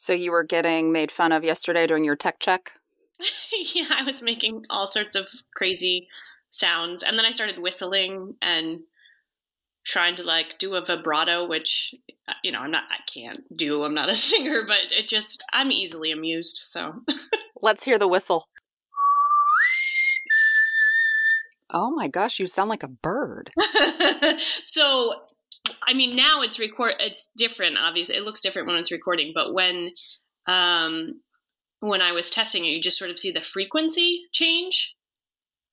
So you were getting made fun of yesterday during your tech check? yeah, I was making all sorts of crazy sounds. And then I started whistling and trying to like do a vibrato, which, uh, you know, I'm not, I can't do. I'm not a singer, but it just, I'm easily amused. So let's hear the whistle. Oh my gosh, you sound like a bird. so I mean, now it's record. It's different. Obviously, it looks different when it's recording. But when, um, when I was testing it, you just sort of see the frequency change.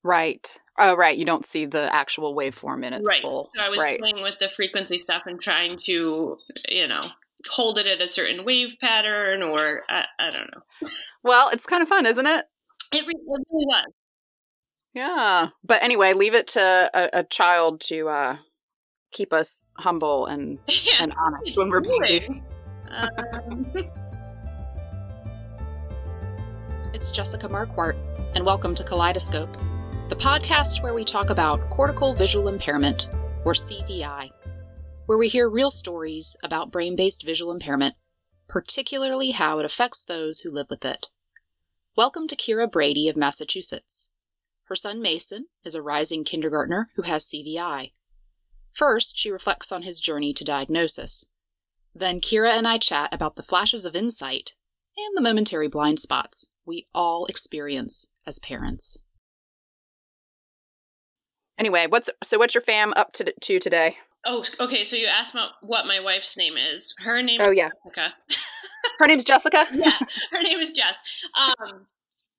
Right. Oh, right. You don't see the actual waveform in its right. full. So I was right. playing with the frequency stuff and trying to, you know, hold it at a certain wave pattern, or I, I don't know. Well, it's kind of fun, isn't it? It, really was. Yeah. But anyway, leave it to a, a child to uh, keep us humble and Yeah. and honest when we're being. Um, It's Jessica Marquardt, and welcome to Kaleidoscope, the podcast where we talk about cortical visual impairment, or CVI, where we hear real stories about brain based visual impairment, particularly how it affects those who live with it. Welcome to Kira Brady of Massachusetts. Her son Mason is a rising kindergartner who has CVI. First, she reflects on his journey to diagnosis. Then Kira and I chat about the flashes of insight and the momentary blind spots we all experience as parents. Anyway, what's so what's your fam up to, to today? oh, okay. So you asked about what my wife's name is. Her name Oh is yeah, Jessica. her name's Jessica. yeah, her name is Jess. Um,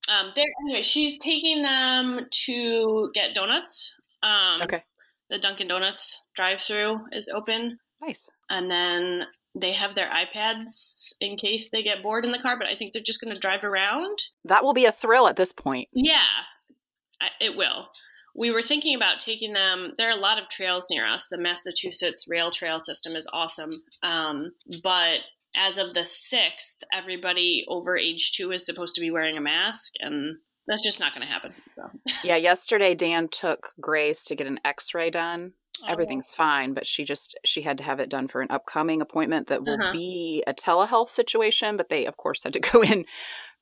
um, there. Anyway, she's taking them to get donuts. Um, Okay, The Dunkin' Donuts drive-through is open, nice. and then they have their iPads in case they get bored in the car. But I think they're just going to drive around. That will be a thrill at this point. Yeah, it will. We were thinking about taking them. There are a lot of trails near us. The Massachusetts rail trail system is awesome. Um, but as of the 6th, everybody over age two is supposed to be wearing a mask, and that's just not going to happen. So Yeah, yesterday Dan took Grace to get an X-ray done. Everything's fine, but she just she had to have it done for an upcoming appointment that will Uh-huh. be a telehealth situation, but they of course had to go in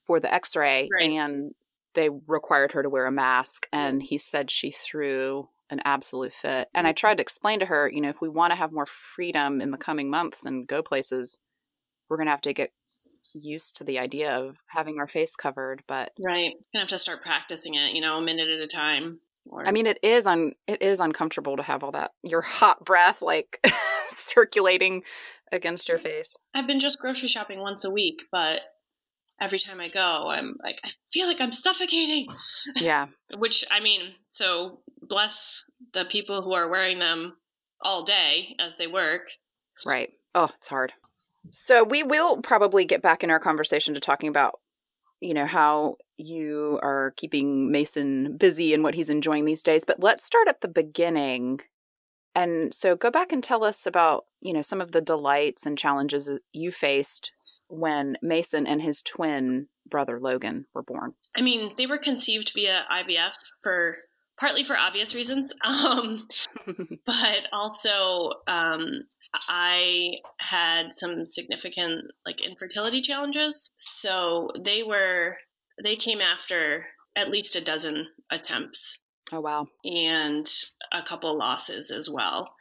for the X-ray Right. and they required her to wear a mask and he said she threw an absolute fit. And I tried to explain to her, you know, if we want to have more freedom in the coming months and go places, we're going to have to get used to the idea of having our face covered, but Right. Gonna have to start practicing it, you know, a minute at a time. Or I mean, it is un it is uncomfortable to have all that your hot breath like circulating against your face. I've been just grocery shopping once a week, but every time I go, I'm like, I feel like I'm suffocating. Yeah, Which I mean, so bless the people who are wearing them all day as they work. right. Oh, it's hard. So we will probably get back in our conversation to talking about, you know, how you are keeping Mason busy and what he's enjoying these days. But let's start at the beginning. And so go back and tell us about, you know, some of the delights and challenges you faced when Mason and his twin brother Logan were born. I mean, they were conceived via IVF for partly for obvious reasons, um, but also um, I had some significant like infertility challenges. So they were they came after at least a dozen attempts oh wow. and a couple losses as well.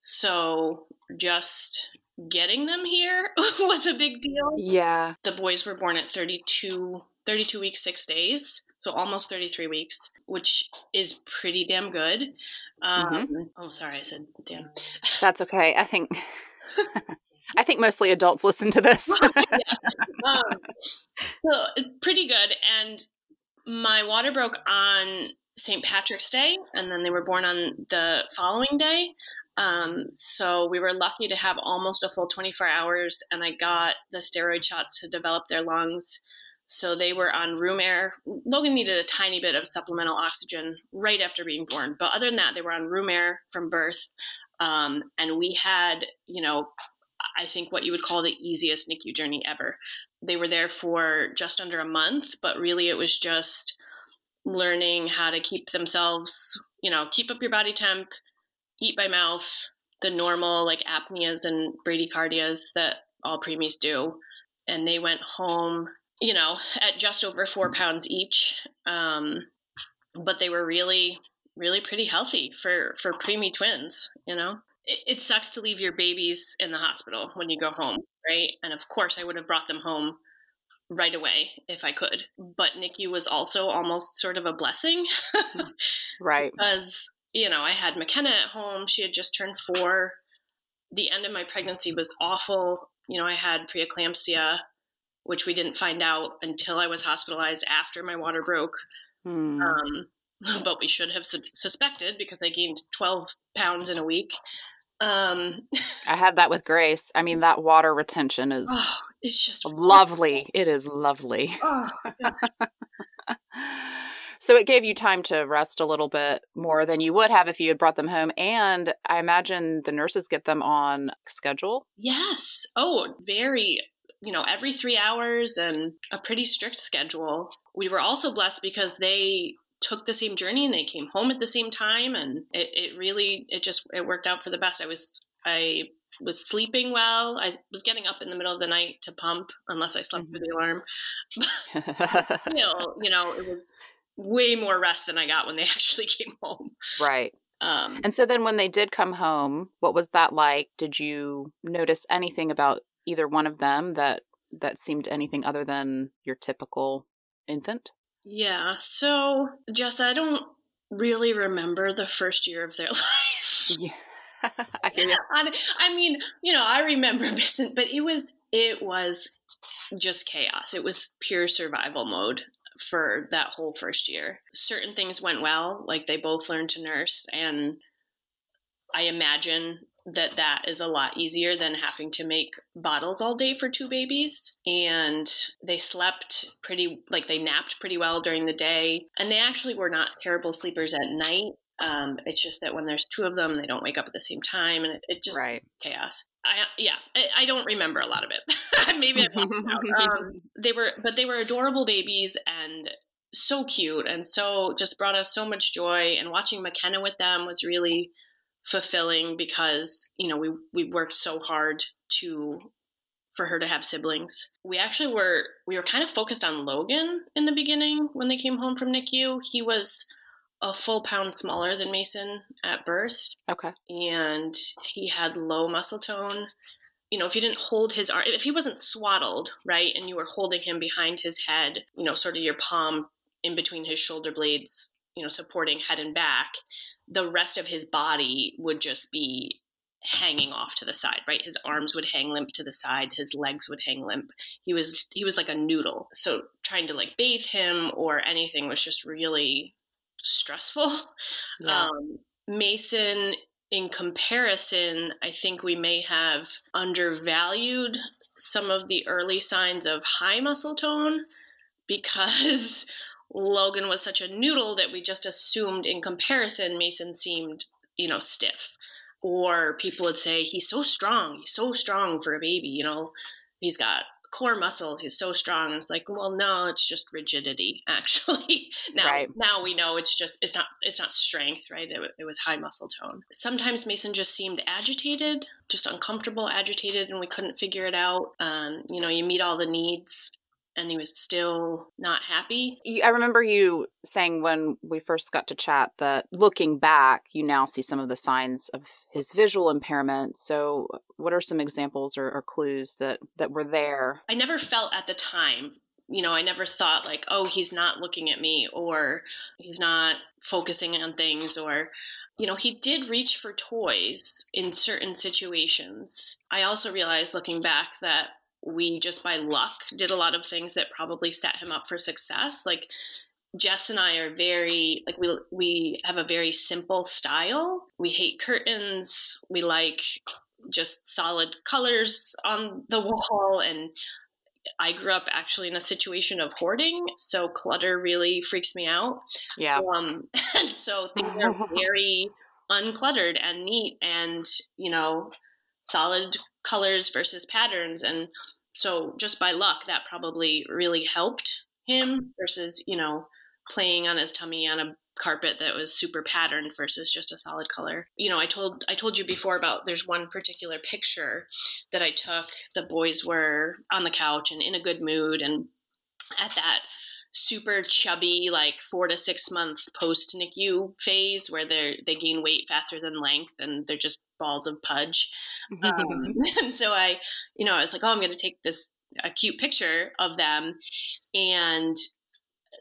So just getting them here was a big deal. Yeah. The boys were born at 32, 32 weeks, six days. So almost 33 weeks, which is pretty damn good. Um, Oh, sorry, I said Dan. That's okay. I think I think mostly adults listen to this. um, so pretty good. And my water broke on St. Patrick's Day, and then they were born on the following day. Um, so we were lucky to have almost a full 24 hours, and I got the steroid shots to develop their lungs. So they were on room air. Logan needed a tiny bit of supplemental oxygen right after being born, but other than that, they were on room air from birth. Um, and we had, you know, I think what you would call the easiest NICU journey ever. They were there for just under a month, but really it was just learning how to keep themselves, you know, keep up your body temp, eat by mouth, the normal like apneas and bradycardias that all preemies do. and they went home, you know, at just over four pounds each. Um, but they were really, really pretty healthy for for preemie twins. You know, it, it sucks to leave your babies in the hospital when you go home, right? And of course, I would have brought them home right away if I could. But NICU was also almost sort of a blessing. right. Because, you know, I had McKenna at home. She had just turned four. The end of my pregnancy was awful. You know, I had preeclampsia, which we didn't find out until I was hospitalized after my water broke. Hmm. Um, but we should have su- suspected because I gained 12 pounds in a week. Um, I had that with Grace. I mean, that water retention is oh, it's just lovely. It is lovely. Oh, so it gave you time to rest a little bit more than you would have if you had brought them home. And I imagine the nurses get them on schedule. Yes. Oh, very you know, every three hours and a pretty strict schedule. We were also blessed because they took the same journey and they came home at the same time and it, it really it just it worked out for the best. I was i was sleeping well. I was getting up in the middle of the night to pump unless i slept mm-hmm. through the alarm. Still you know it was way more rest than i got when they actually came home. Right. Um, and so then when they did come home what was that like? Did you notice anything about either one of them that that seemed anything other than your typical infant yeah. So, Jess, I don't really remember the first year of their life. Yeah. I, I mean, you know, I remember bits, but it was it was just chaos. It was pure survival mode for that whole first year. Certain things went well, like they both learned to nurse, and I imagine that that is a lot easier than having to make bottles all day for two babies. And they slept pretty like they napped pretty well during the day. And they actually were not terrible sleepers at night. Um, it's just that when there's two of them they don't wake up at the same time and it, it just right. chaos. I, yeah I, I, don't remember a lot of it. Maybe I um, they were but they were adorable babies and so cute and so just brought us so much joy. And watching mckenna with them was really fulfilling because you know we we worked so hard to for her to have siblings. We actually were we were kind of focused on Logan in the beginning when they came home from NICU. He was a full pound smaller than Mason at birth. Okay. And he had low muscle tone. You know, if you didn't hold his arm, if he wasn't swaddled, right, and you were holding him behind his head, you know, sort of your palm in between his shoulder blades, you know, supporting head and back, the rest of his body would just be hanging off to the side right? His arms would hang limp to the side. His legs would hang limp. He was he was like a noodle. So trying to like bathe him or anything was just really stressful. Yeah. um, mason in comparison i think we may have undervalued some of the early signs of high muscle tone because Logan was such a noodle that we just assumed in comparison Mason seemed, you know, stiff. Or people would say, he's so strong. He's so strong for a baby, you know, he's got core muscles. He's so strong. And it's like, well, no, it's just rigidity, actually. now, right. now we know it's just, it's not, it's not strength, right? It, it was high muscle tone. Sometimes Mason just seemed agitated, just uncomfortable, agitated, and we couldn't figure it out. Um, you know, you meet all the needs and he was still not happy. I remember you saying when we first got to chat that looking back, you now see some of the signs of his visual impairment. So, what are some examples or, or clues that that were there? I never felt at the time. You know, I never thought like, oh, he's not looking at me, or he's not focusing on things, or you know, he did reach for toys in certain situations. I also realized looking back that we just by luck did a lot of things that probably set him up for success. Like Jess and I are very like we we have a very simple style. We hate curtains. We like just solid colors on the wall and I grew up actually in a situation of hoarding, so clutter really freaks me out. Yeah. Um, and so things are very uncluttered and neat, and you know, solid colors versus patterns. And so just by luck, that probably really helped him versus, you know, playing on his tummy on a carpet that was super patterned versus just a solid color. You know, I told I told you before about there's one particular picture that I took. The boys were on the couch and in a good mood and at that super chubby like 4 to 6 month post NICU phase where they they gain weight faster than length and they're just balls of pudge. Um, and so I, you know, I was like, "Oh, I'm going to take this a cute picture of them and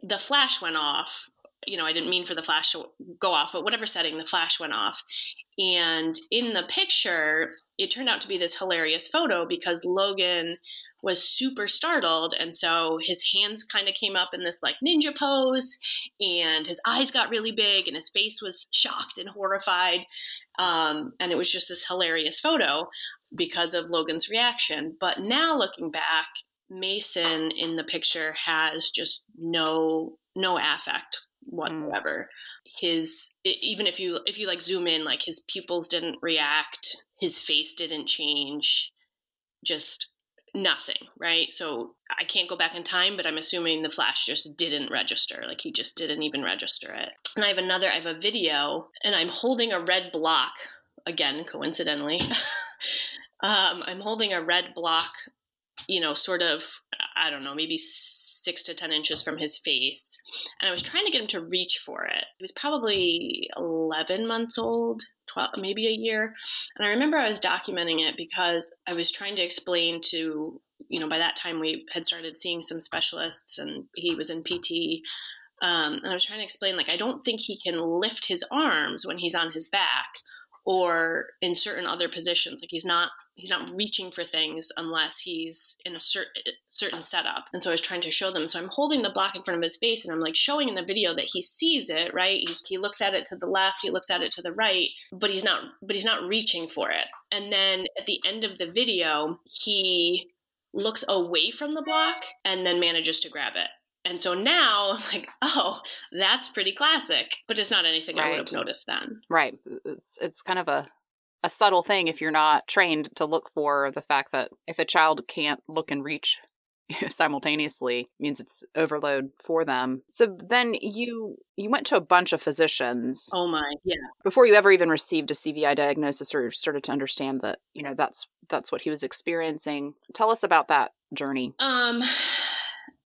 the flash went off you know, I didn't mean for the flash to go off, but whatever setting, the flash went off. And in the picture, it turned out to be this hilarious photo because Logan was super startled. And so his hands kind of came up in this like ninja pose, and his eyes got really big, and his face was shocked and horrified. Um, and it was just this hilarious photo because of Logan's reaction. But now looking back, Mason in the picture has just no no affect Mm. whatsoever. Mm. His even if you if you like zoom in, like his pupils didn't react, his face didn't change, just nothing, right? So I can't go back in time, but I'm assuming the flash just didn't register. Like he just didn't even register it. And I have another, I have a video, and I'm holding a red block again, coincidentally. um, I'm holding a red block you know, sort of, I don't know, maybe six to 10 inches from his face. And I was trying to get him to reach for it. He was probably 11 months old, 12, maybe a year. And I remember I was documenting it because I was trying to explain to, you know, by that time we had started seeing some specialists and he was in PT. Um, and I was trying to explain, like, I don't think he can lift his arms when he's on his back or in certain other positions like he's not he's not reaching for things unless he's in a certain certain setup and so i was trying to show them so i'm holding the block in front of his face and i'm like showing in the video that he sees it right he's, he looks at it to the left he looks at it to the right but he's not but he's not reaching for it and then at the end of the video he looks away from the block and then manages to grab it and so now I'm like, oh, that's pretty classic, but it's not anything right. I would have noticed then. Right. It's, it's kind of a, a subtle thing if you're not trained to look for the fact that if a child can't look and reach simultaneously means it's overload for them. So then you you went to a bunch of physicians. Oh my, yeah. Before you ever even received a CVI diagnosis or started to understand that, you know, that's that's what he was experiencing. Tell us about that journey. Um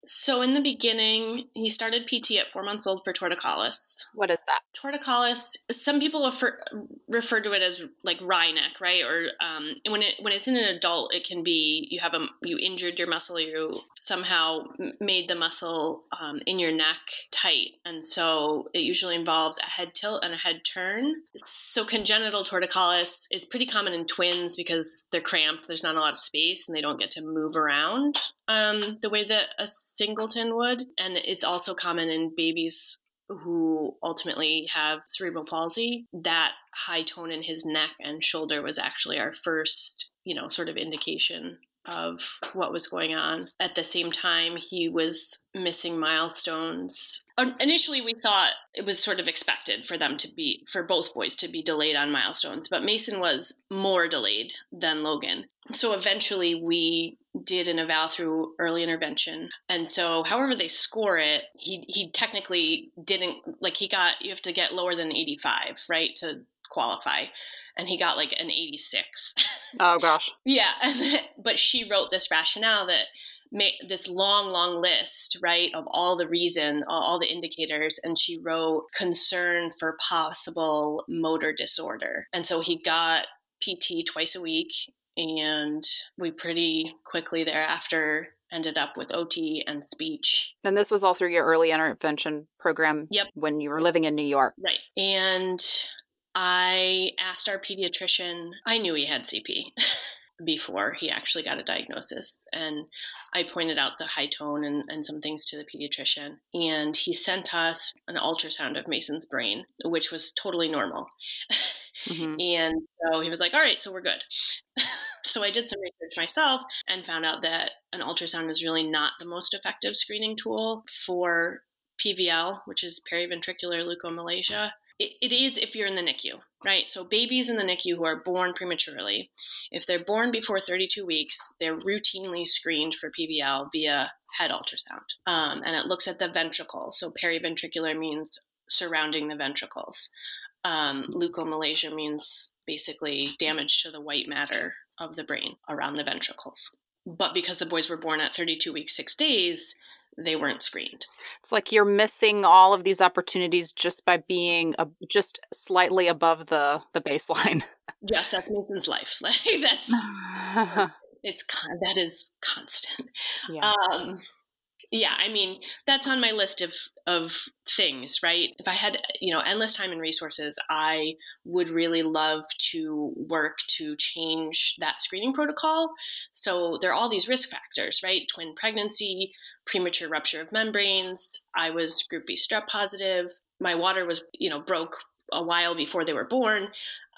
so in the beginning, he started PT at four months old for torticollis. What is that? Torticollis. Some people refer refer to it as like wryneck, right? Or um, when it when it's in an adult, it can be you have a you injured your muscle, you somehow made the muscle um, in your neck tight, and so it usually involves a head tilt and a head turn. So congenital torticollis is pretty common in twins because they're cramped. There's not a lot of space, and they don't get to move around um, the way that a singleton would. And it's also common in babies who ultimately have cerebral palsy. That high tone in his neck and shoulder was actually our first, you know, sort of indication of what was going on. At the same time, he was missing milestones. Initially, we thought it was sort of expected for them to be, for both boys to be delayed on milestones, but Mason was more delayed than Logan. So eventually, we did an eval through early intervention. And so, however they score it, he, he technically didn't, like, he got, you have to get lower than 85, right, to qualify and he got like an 86. Oh gosh. yeah, but she wrote this rationale that made this long long list, right, of all the reason, all the indicators and she wrote concern for possible motor disorder. And so he got PT twice a week and we pretty quickly thereafter ended up with OT and speech. And this was all through your early intervention program yep. when you were living in New York. Right. And I asked our pediatrician, I knew he had CP before he actually got a diagnosis. And I pointed out the high tone and, and some things to the pediatrician. And he sent us an ultrasound of Mason's brain, which was totally normal. Mm-hmm. and so he was like, all right, so we're good. so I did some research myself and found out that an ultrasound is really not the most effective screening tool for PVL, which is periventricular leukomalacia it, is if you're in the NICU, right? So babies in the NICU who are born prematurely, if they're born before 32 weeks, they're routinely screened for PVL via head ultrasound, um, and it looks at the ventricle. So periventricular means surrounding the ventricles. Um, leukomalacia means basically damage to the white matter of the brain around the ventricles. But because the boys were born at 32 weeks, six days, they weren't screened. It's like you're missing all of these opportunities just by being a, just slightly above the the baseline. Yes, that's Mason's life. Like that's it's that is constant. Yeah. Um, yeah, I mean, that's on my list of of things, right? If I had, you know, endless time and resources, I would really love to work to change that screening protocol. So there are all these risk factors, right? Twin pregnancy, premature rupture of membranes. I was group B strep positive. My water was, you know, broke a while before they were born,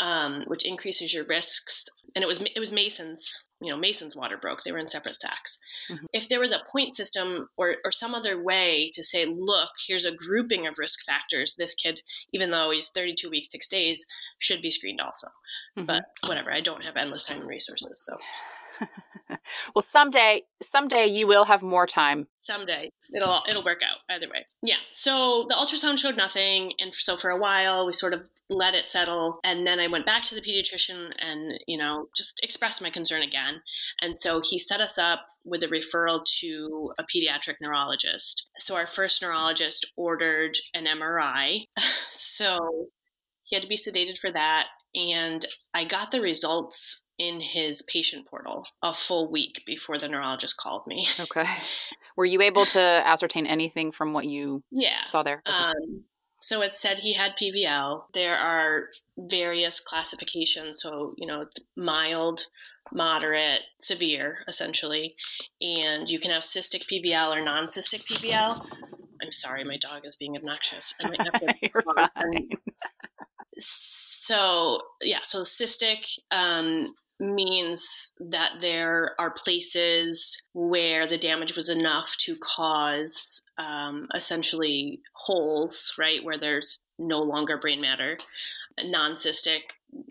um, which increases your risks. And it was it was Mason's you know mason's water broke they were in separate sacks mm-hmm. if there was a point system or, or some other way to say look here's a grouping of risk factors this kid even though he's 32 weeks six days should be screened also mm-hmm. but whatever i don't have endless time and resources so well, someday, someday you will have more time. Someday it'll it'll work out either way. Yeah. So the ultrasound showed nothing, and so for a while we sort of let it settle, and then I went back to the pediatrician and you know just expressed my concern again, and so he set us up with a referral to a pediatric neurologist. So our first neurologist ordered an MRI. so he had to be sedated for that. And I got the results in his patient portal a full week before the neurologist called me. Okay. Were you able to ascertain anything from what you yeah. saw there? Okay. Um, so it said he had PVL. There are various classifications. So, you know, it's mild, moderate, severe, essentially. And you can have cystic PVL or non cystic PVL. I'm sorry, my dog is being obnoxious. I might have to. so, yeah, so cystic um, means that there are places where the damage was enough to cause um, essentially holes, right, where there's no longer brain matter. Non cystic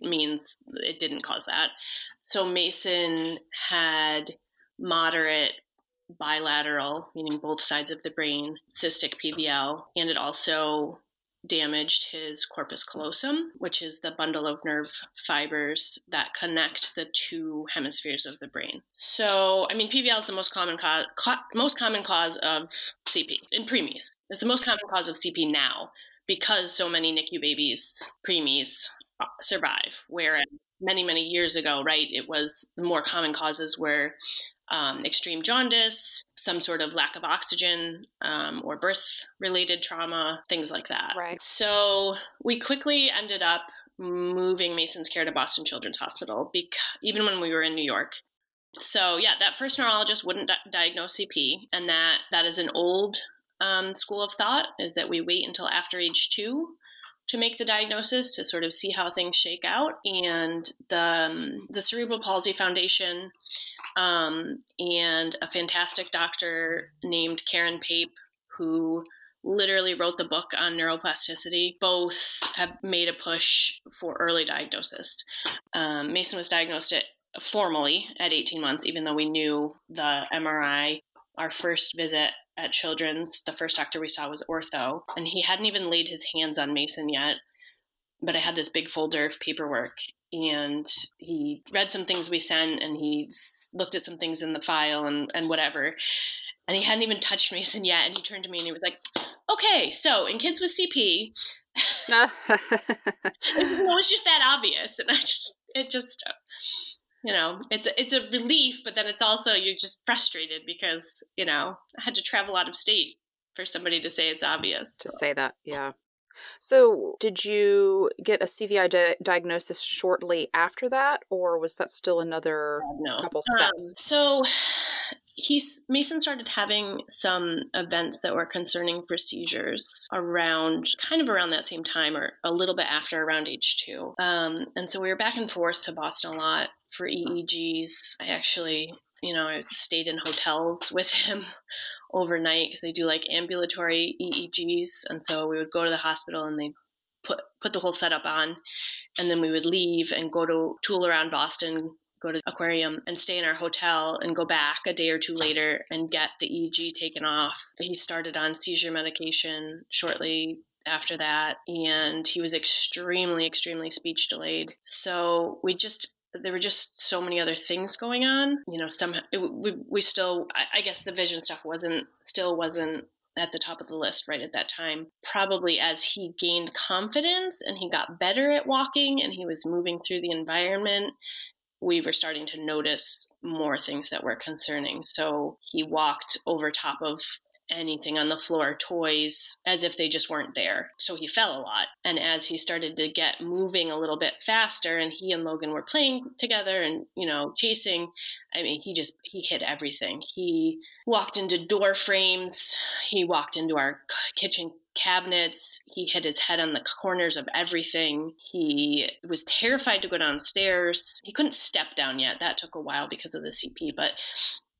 means it didn't cause that. So Mason had moderate bilateral, meaning both sides of the brain, cystic PVL, and it also damaged his corpus callosum, which is the bundle of nerve fibers that connect the two hemispheres of the brain. So, I mean, PVL is the most common cause, most common cause of CP in preemies. It's the most common cause of CP now because so many NICU babies, preemies, uh, survive. Whereas many, many years ago, right, it was the more common causes were um, extreme jaundice, some sort of lack of oxygen um, or birth related trauma, things like that. Right. So we quickly ended up moving Mason's care to Boston Children's Hospital, because, even when we were in New York. So yeah, that first neurologist wouldn't di- diagnose CP, and that that is an old um, school of thought is that we wait until after age two to make the diagnosis to sort of see how things shake out. And the, um, the Cerebral Palsy Foundation um, and a fantastic doctor named Karen Pape, who literally wrote the book on neuroplasticity, both have made a push for early diagnosis. Um, Mason was diagnosed at formally at 18 months, even though we knew the MRI. Our first visit at Children's, the first doctor we saw was ortho, and he hadn't even laid his hands on Mason yet. But I had this big folder of paperwork, and he read some things we sent, and he looked at some things in the file and, and whatever. And he hadn't even touched Mason yet, and he turned to me and he was like, "Okay, so in kids with CP, it was just that obvious." And I just, it just, you know it's a, it's a relief but then it's also you're just frustrated because you know i had to travel out of state for somebody to say it's obvious to say that yeah so did you get a cvi di- diagnosis shortly after that or was that still another no. couple steps um, so he's Mason started having some events that were concerning for seizures around kind of around that same time or a little bit after around age two. Um, and so we were back and forth to Boston a lot for EEGs. I actually, you know, I stayed in hotels with him overnight because they do like ambulatory EEGs. And so we would go to the hospital and they put put the whole setup on and then we would leave and go to tool around Boston go to the aquarium and stay in our hotel and go back a day or two later and get the EEG taken off. He started on seizure medication shortly after that, and he was extremely, extremely speech delayed. So we just there were just so many other things going on. You know, somehow we, we still, I guess the vision stuff wasn't, still wasn't at the top of the list right at that time. Probably as he gained confidence and he got better at walking and he was moving through the environment, we were starting to notice more things that were concerning. So he walked over top of anything on the floor, toys, as if they just weren't there. So he fell a lot. And as he started to get moving a little bit faster, and he and Logan were playing together and, you know, chasing, I mean, he just, he hit everything. He walked into door frames, he walked into our kitchen cabinets. He hit his head on the corners of everything. He was terrified to go downstairs. He couldn't step down yet. That took a while because of the CP, but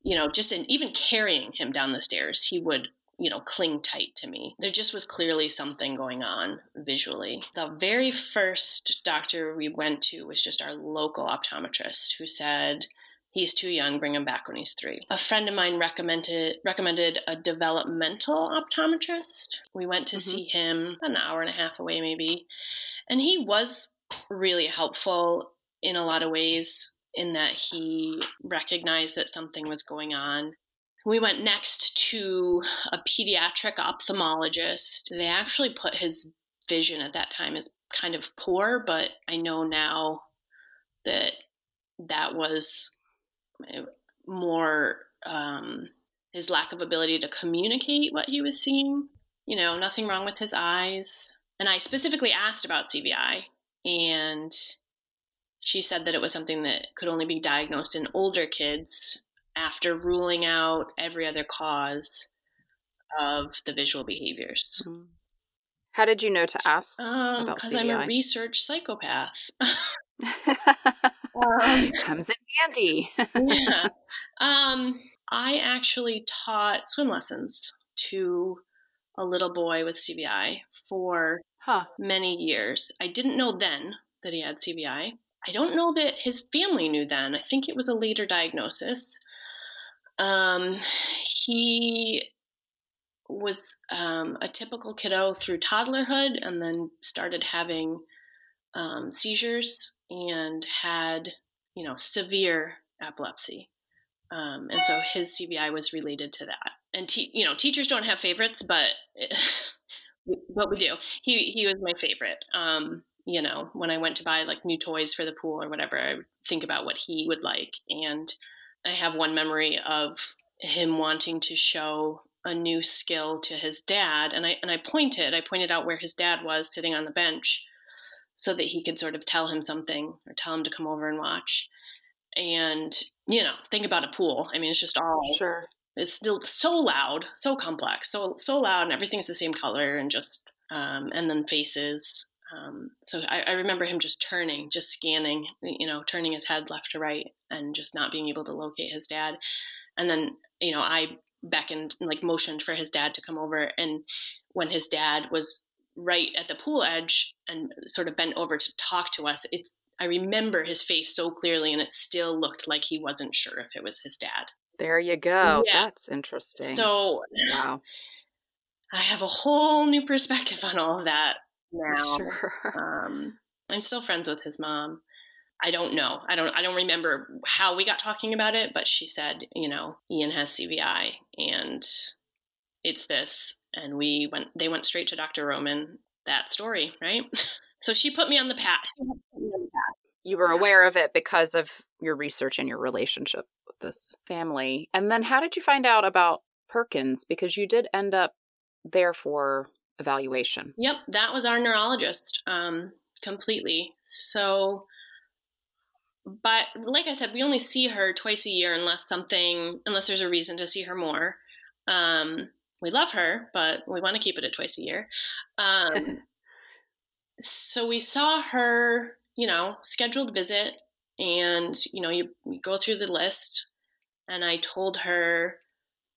you know, just in even carrying him down the stairs, he would you know, cling tight to me. There just was clearly something going on visually. The very first doctor we went to was just our local optometrist who said, he's too young, bring him back when he's three. A friend of mine recommended recommended a developmental optometrist. We went to mm-hmm. see him an hour and a half away maybe. And he was really helpful in a lot of ways in that he recognized that something was going on. We went next to a pediatric ophthalmologist. They actually put his vision at that time as kind of poor, but I know now that that was more um, his lack of ability to communicate what he was seeing. You know, nothing wrong with his eyes. And I specifically asked about CVI, and she said that it was something that could only be diagnosed in older kids after ruling out every other cause of the visual behaviors. Mm-hmm. How did you know to ask? Because um, I'm a research psychopath. um, Comes in handy. yeah. Um, I actually taught swim lessons to a little boy with CVI for huh. many years. I didn't know then that he had CVI. I don't know that his family knew then. I think it was a later diagnosis. Um, he was um, a typical kiddo through toddlerhood and then started having um, seizures and had, you know, severe epilepsy. Um, and so his CVI was related to that. And, te- you know, teachers don't have favorites, but, but we do. He, he was my favorite. Um, you know, when I went to buy like new toys for the pool or whatever, I would think about what he would like. And I have one memory of him wanting to show a new skill to his dad. And I, and I pointed, I pointed out where his dad was sitting on the bench so that he could sort of tell him something or tell him to come over and watch. And, you know, think about a pool. I mean, it's just all sure. It's still so loud, so complex, so so loud, and everything's the same color, and just um, and then faces um, so I, I, remember him just turning, just scanning, you know, turning his head left to right and just not being able to locate his dad. And then, you know, I beckoned, like motioned for his dad to come over. And when his dad was right at the pool edge and sort of bent over to talk to us, it's, I remember his face so clearly and it still looked like he wasn't sure if it was his dad. There you go. Yeah. That's interesting. So, wow. I have a whole new perspective on all of that now. Sure. Um, I'm still friends with his mom. I don't know. I don't. I don't remember how we got talking about it, but she said, you know, Ian has CVI, and it's this. And we went. They went straight to Dr. Roman. That story, right? so she put me on the path. You were aware of it because of your research and your relationship with this family. And then, how did you find out about Perkins? Because you did end up there for evaluation. Yep, that was our neurologist um, completely. So, but like I said, we only see her twice a year unless something, unless there's a reason to see her more. Um, we love her, but we want to keep it at twice a year. Um, so we saw her, you know, scheduled visit, and you know, you, you go through the list, and I told her,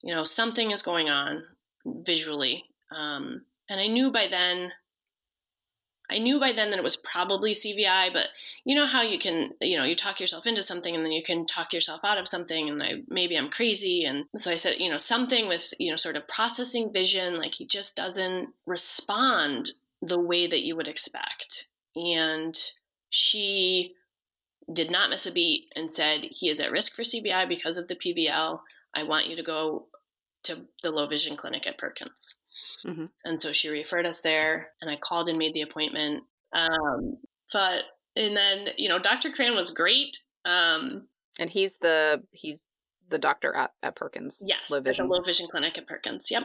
you know, something is going on visually. Um, and I knew by then I knew by then that it was probably CVI, but you know how you can, you know, you talk yourself into something and then you can talk yourself out of something and I maybe I'm crazy and so I said, you know, something with, you know, sort of processing vision like he just doesn't respond the way that you would expect. And she did not miss a beat and said, He is at risk for CVI because of the PVL. I want you to go to the low vision clinic at Perkins. Mm-hmm. And so she referred us there, and I called and made the appointment. Um, but and then you know, Dr. Kran was great. Um, and he's the he's the doctor at, at Perkins. Yes, low vision. low vision clinic at Perkins. Yep.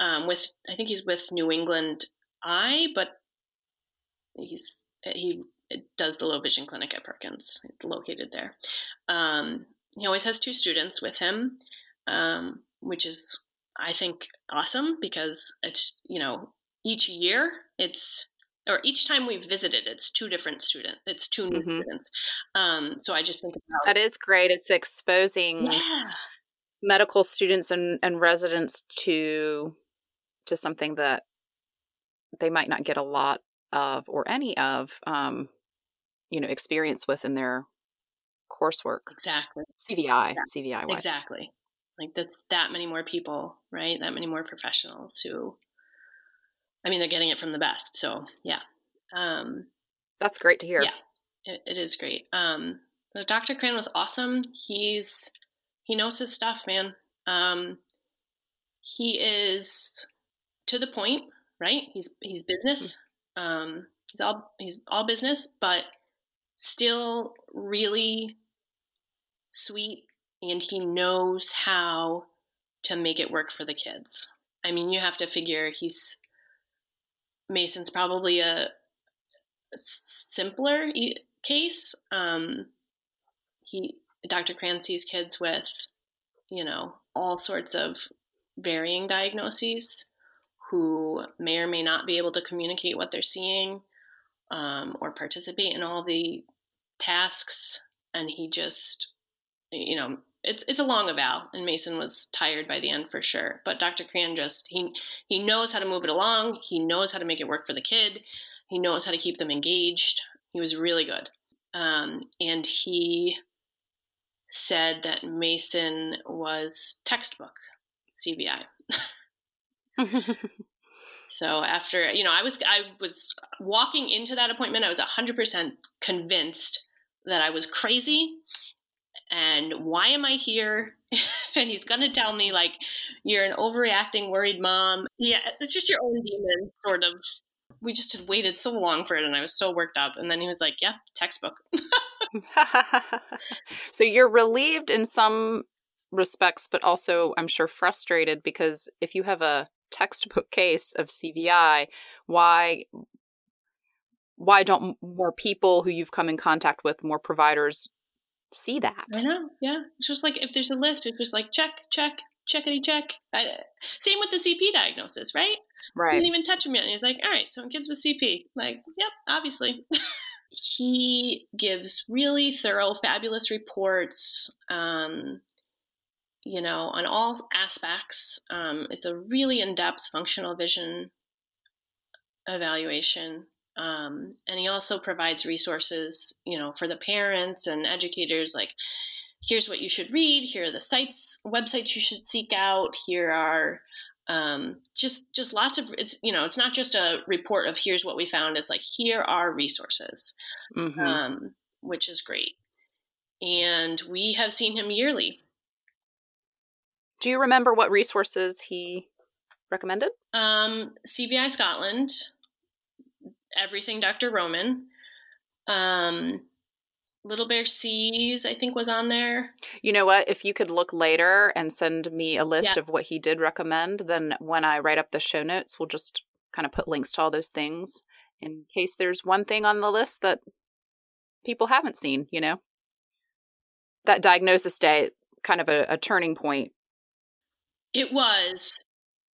Um, with I think he's with New England Eye, but he's he does the low vision clinic at Perkins. He's located there. Um, he always has two students with him, um, which is I think awesome because it's you know each year it's or each time we've visited it's two different students it's two new mm-hmm. students um, so i just think about that is great it's exposing yeah. medical students and, and residents to to something that they might not get a lot of or any of um, you know experience with in their coursework exactly cvi yeah. cvi exactly like that's that many more people right? That many more professionals who i mean they're getting it from the best. So yeah. Um that's great to hear. yeah it, it is great. Um so dr kran was awesome. He's he knows his stuff man. Um he is to the point right? He's he's business. Um he's all he's all business but still really sweet and he knows how to make it work for the kids. I mean, you have to figure he's Mason's probably a simpler case. Um, he Dr. Kran sees kids with, you know, all sorts of varying diagnoses who may or may not be able to communicate what they're seeing um, or participate in all the tasks. And he just, you know, it's it's a long eval, and Mason was tired by the end for sure. But Dr. Kran just he he knows how to move it along. He knows how to make it work for the kid. He knows how to keep them engaged. He was really good, um, and he said that Mason was textbook CVI. so after you know, I was I was walking into that appointment. I was hundred percent convinced that I was crazy and why am I here? and he's going to tell me, like, you're an overreacting, worried mom. Yeah, it's just your own demon, sort of. We just had waited so long for it, and I was so worked up. And then he was like, yeah, textbook. so you're relieved in some respects, but also, I'm sure, frustrated because if you have a textbook case of CVI, why why don't more people who you've come in contact with, more providers, see that. I know. Yeah. It's just like if there's a list, it's just like check, check, checkity check. I, same with the CP diagnosis, right? Right. Didn't even touch him yet. And he's like, all right, so in kids with CP, like, yep, obviously. he gives really thorough, fabulous reports, um, you know, on all aspects. Um, it's a really in depth functional vision evaluation. Um, and he also provides resources, you know, for the parents and educators. Like, here's what you should read. Here are the sites, websites you should seek out. Here are um, just just lots of it's you know it's not just a report of here's what we found. It's like here are resources, mm-hmm. um, which is great. And we have seen him yearly. Do you remember what resources he recommended? Um, CVI Scotland, everything Dr. Roman. Um, Little Bear Sees, I think, was on there. You know what? If you could look later and send me a list yeah. of what he did recommend, then when I write up the show notes, we'll just kind of put links to all those things in case there's one thing on the list that people haven't seen, you know? That diagnosis day, kind of a, a turning point. It was.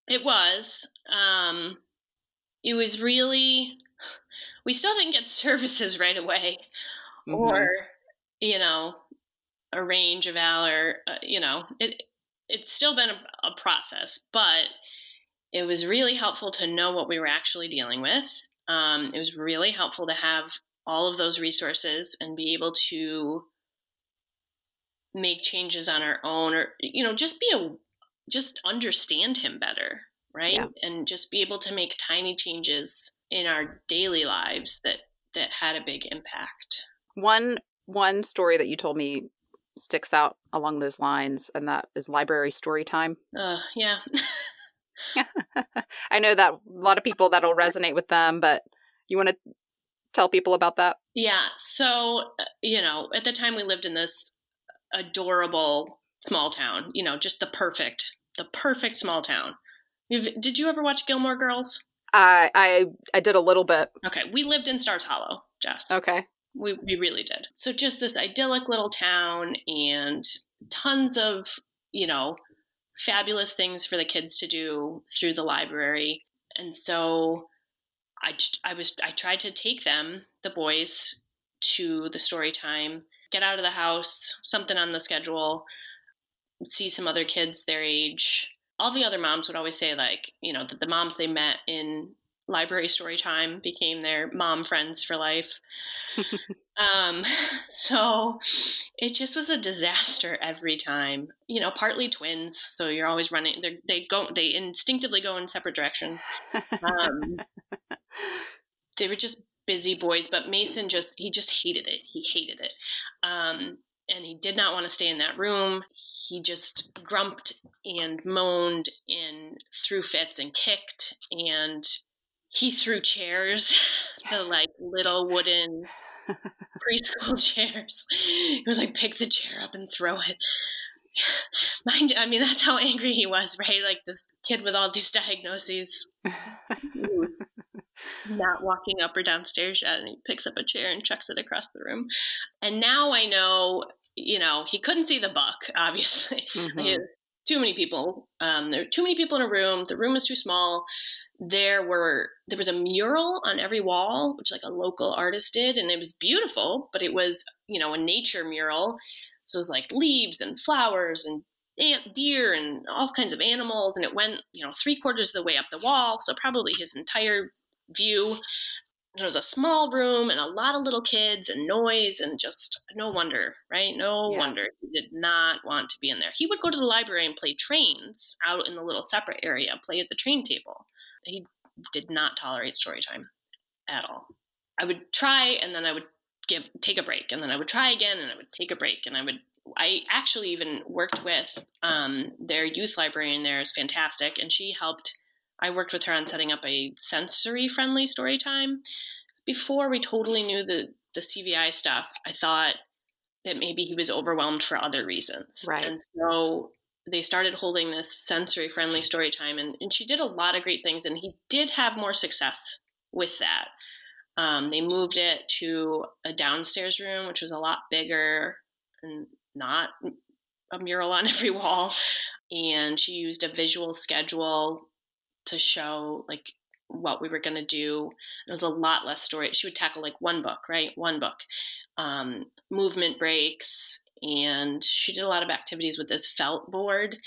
It was. Um, it was really we still didn't get services right away mm-hmm. or you know a range of valor uh, you know it it's still been a, a, process but it was really helpful to know what we were actually dealing with um, it was really helpful to have all of those resources and be able to make changes on our own or you know just be a just understand him better right? Yeah. And just be able to make tiny changes in our daily lives that that had a big impact. One one story that you told me sticks out along those lines, and that is library story time. Uh, yeah. I know that a lot of people that'll resonate with them, but you want to tell people about that? Yeah. So, uh, you know, at the time we lived in this adorable small town, you know, just the perfect, the perfect small town. You've, did you ever watch Gilmore Girls? I I I did a little bit. Okay. We lived in Stars Hollow, Jess. Okay. We, we really did. So just this idyllic little town and tons of, you know, fabulous things for the kids to do through the library. And so I, I was I tried to take them, the boys, to the story time, get out of the house, something on the schedule, see some other kids their age. All the other moms would always say like, you know, that the moms they met in library story time became their mom friends for life. um, so it just was a disaster every time. You know, partly twins, so you're always running. They go, they instinctively go in separate directions. Um, they were just busy boys, but Mason just he just hated it. He hated it. Um, and he did not want to stay in that room. He just grumped and moaned and threw fits and kicked and he threw chairs, the like little wooden preschool chairs. He was like, pick the chair up and throw it. Mind, I mean, that's how angry he was, right? Like this kid with all these diagnoses, not walking up or downstairs yet, and he picks up a chair and chucks it across the room. And now I know, you know, he couldn't see the buck. Obviously, mm-hmm. too many people. Um, there are too many people in a room. The room is too small there were there was a mural on every wall which like a local artist did and it was beautiful but it was you know a nature mural so it was like leaves and flowers and deer and all kinds of animals and it went you know three quarters of the way up the wall so probably his entire view it was a small room and a lot of little kids and noise and just no wonder right no yeah. wonder he did not want to be in there he would go to the library and play trains out in the little separate area play at the train table he did not tolerate story time at all. I would try and then I would give take a break and then I would try again and I would take a break and I would I actually even worked with um, their youth librarian there is fantastic and she helped I worked with her on setting up a sensory friendly story time. Before we totally knew the the CVI stuff, I thought that maybe he was overwhelmed for other reasons. Right. And so they started holding this sensory friendly story time and, and she did a lot of great things and he did have more success with that um, they moved it to a downstairs room which was a lot bigger and not a mural on every wall and she used a visual schedule to show like what we were going to do. It was a lot less story. She would tackle like one book right? One book. Um, movement breaks and she did a lot of activities with this felt board.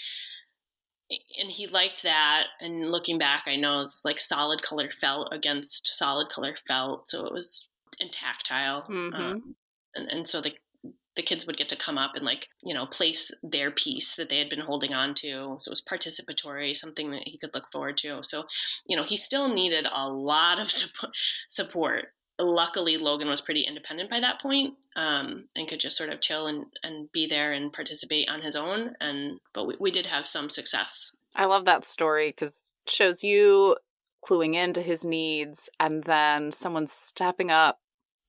And he liked that and looking back i know it's like solid color felt against solid color felt so it was and tactile mm-hmm. um, and, and so the the kids would get to come up and like you know place their piece that they had been holding on to so it was participatory something that he could look forward to so you know he still needed a lot of support luckily Logan was pretty independent by that point, um, and could just sort of chill and, and be there and participate on his own. And but we, we did have some success. I love that story because shows you cluing into his needs and then someone stepping up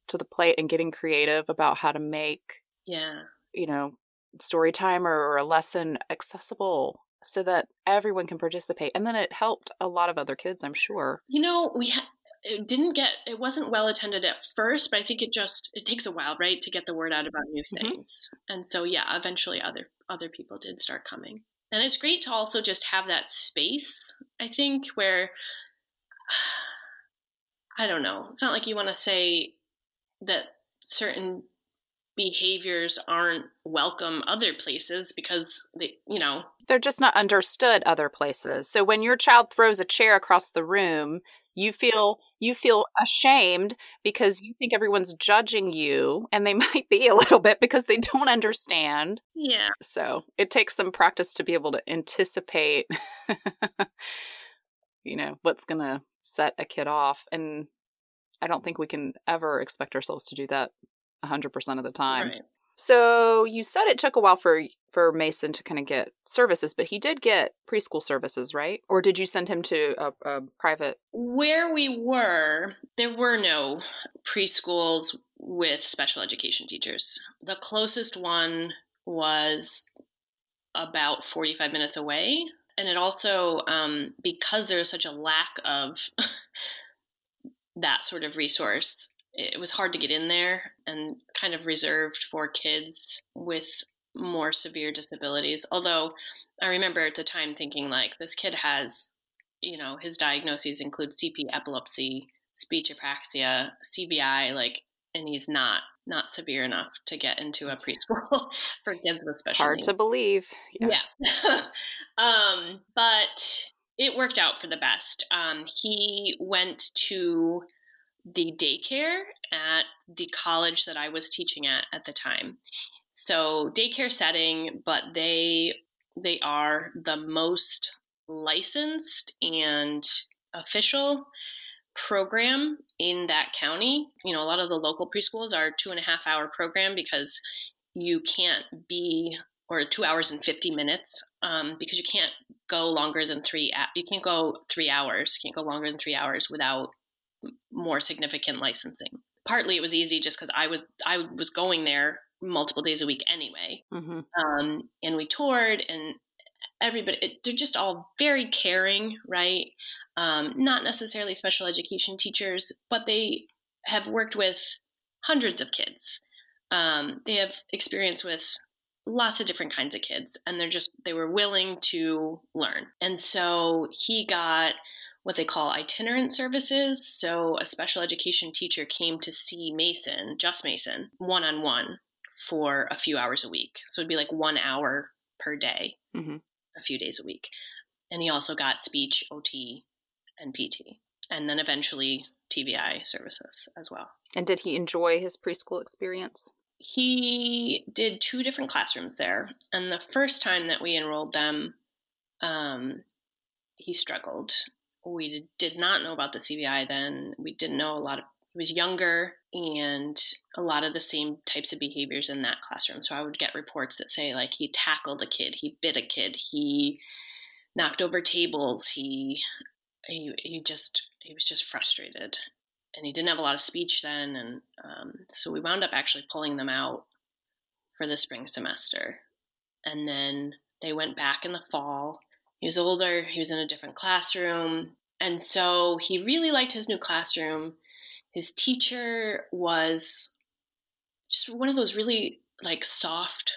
to the plate and getting creative about how to make yeah you know story time or a lesson accessible so that everyone can participate and then it helped a lot of other kids i'm sure you know we ha- it didn't get it wasn't well attended at first but i think it just it takes a while right to get the word out about new mm-hmm. things mm-hmm. and so yeah eventually other other people did start coming and it's great to also just have that space i think where i don't know it's not like you want to say that certain behaviors aren't welcome other places because they you know they're just not understood other places. So when your child throws a chair across the room you feel you feel ashamed because you think everyone's judging you and they might be a little bit because they don't understand. Yeah. So it takes some practice to be able to anticipate you know, what's going to set a kid off. And I don't think we can ever expect ourselves to do that 100% of the time. Right. So you said it took a while for for Mason to kind of get services, but he did get preschool services, right? Or did you send him to a, a private? Where we were, there were no preschools with special education teachers. The closest one was about 45 minutes away. And it also, um, because there's such a lack of that sort of resource, it was hard to get in there and kind of reserved for kids with more severe disabilities. Although I remember at the time thinking, like, this kid has, you know, his diagnoses include CP epilepsy, speech apraxia, CVI, like, and he's not not severe enough to get into a preschool for kids with special hard needs. to believe yeah, yeah. um, but it worked out for the best um, he went to the daycare at the college that i was teaching at at the time so daycare setting but they they are the most licensed and official program in that county. You know, a lot of the local preschools are two and a half hour program because you can't be or two hours and 50 minutes um, because you can't go longer than three you can't go three hours you can't go longer than three hours without more significant licensing. Partly it was easy just because i was i was going there multiple days a week anyway. Mm-hmm. um, and we toured and everybody it, they're just all very caring right? Um, not necessarily special education teachers but they have worked with hundreds of kids. Um, they have experience with lots of different kinds of kids and they're just they were willing to learn. And so he got what they call itinerant services so a special education teacher came to see mason just mason one-on-one for a few hours a week so it'd be like one hour per day mm-hmm a few days a week. And he also got speech, OT, and PT, and then eventually TVI services as well. And did he enjoy his preschool experience? He did two different classrooms there. And the first time that we enrolled them, um, he struggled. We did not know about the CVI then. We didn't know a lot of, he was younger and a lot of the same types of behaviors in that classroom. So I would get reports that say like he tackled a kid, he bit a kid, he knocked over tables, he he he just he was just frustrated, and he didn't have a lot of speech then, and um, so we wound up actually pulling them out for the spring semester, and then they went back in the fall. He was older, he was in a different classroom, and so he really liked his new classroom his teacher was just one of those really like soft,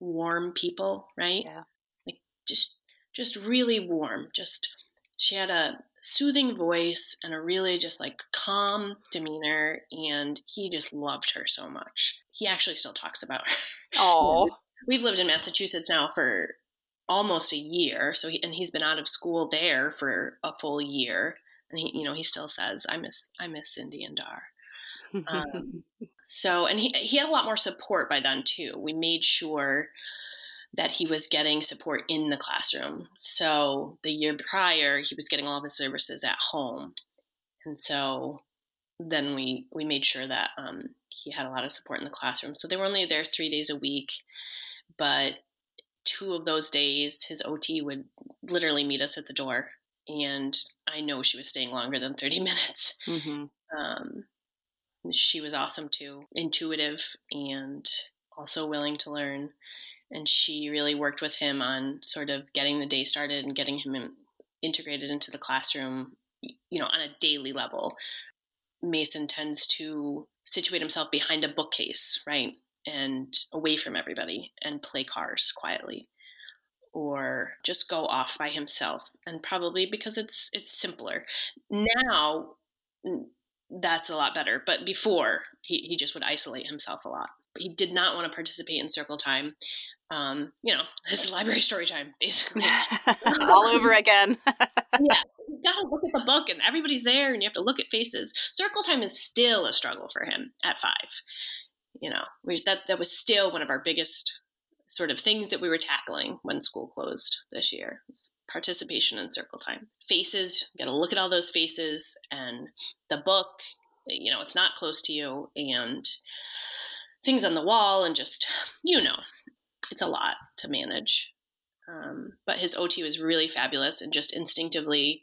warm people, right? Yeah. Like just just really warm. Just she had a soothing voice and a really just like calm demeanor and he just loved her so much. He actually still talks about her. Oh. We've lived in Massachusetts now for almost a year, so he, and he's been out of school there for a full year and he you know he still says i miss i miss cindy and dar. Um, so and he he had a lot more support by then too. We made sure that he was getting support in the classroom. So the year prior he was getting all of his services at home. And so then we we made sure that um, he had a lot of support in the classroom. So they were only there three days a week but two of those days his ot would literally meet us at the door and I know she was staying longer than 30 minutes. Mm-hmm. Um, she was awesome too, intuitive and also willing to learn. And she really worked with him on sort of getting the day started and getting him integrated into the classroom, you know, on a daily level. Mason tends to situate himself behind a bookcase, right? And away from everybody and play cars quietly or just go off by himself. And probably because it's it's simpler. Now that's a lot better. But before he, he just would isolate himself a lot. But he did not want to participate in circle time. Um, you know his library story time basically. All over again. Yeah. You gotta look at the book and everybody's there and you have to look at faces. Circle time is still a struggle for him at five you know that that was still one of our biggest sort of things that we were tackling when school closed this year. Participation in circle time. Faces, you got to look at all those faces and the book, you know, it's not close to you and things on the wall and just, you know, it's a lot to manage. Um, but his OT was really fabulous and just instinctively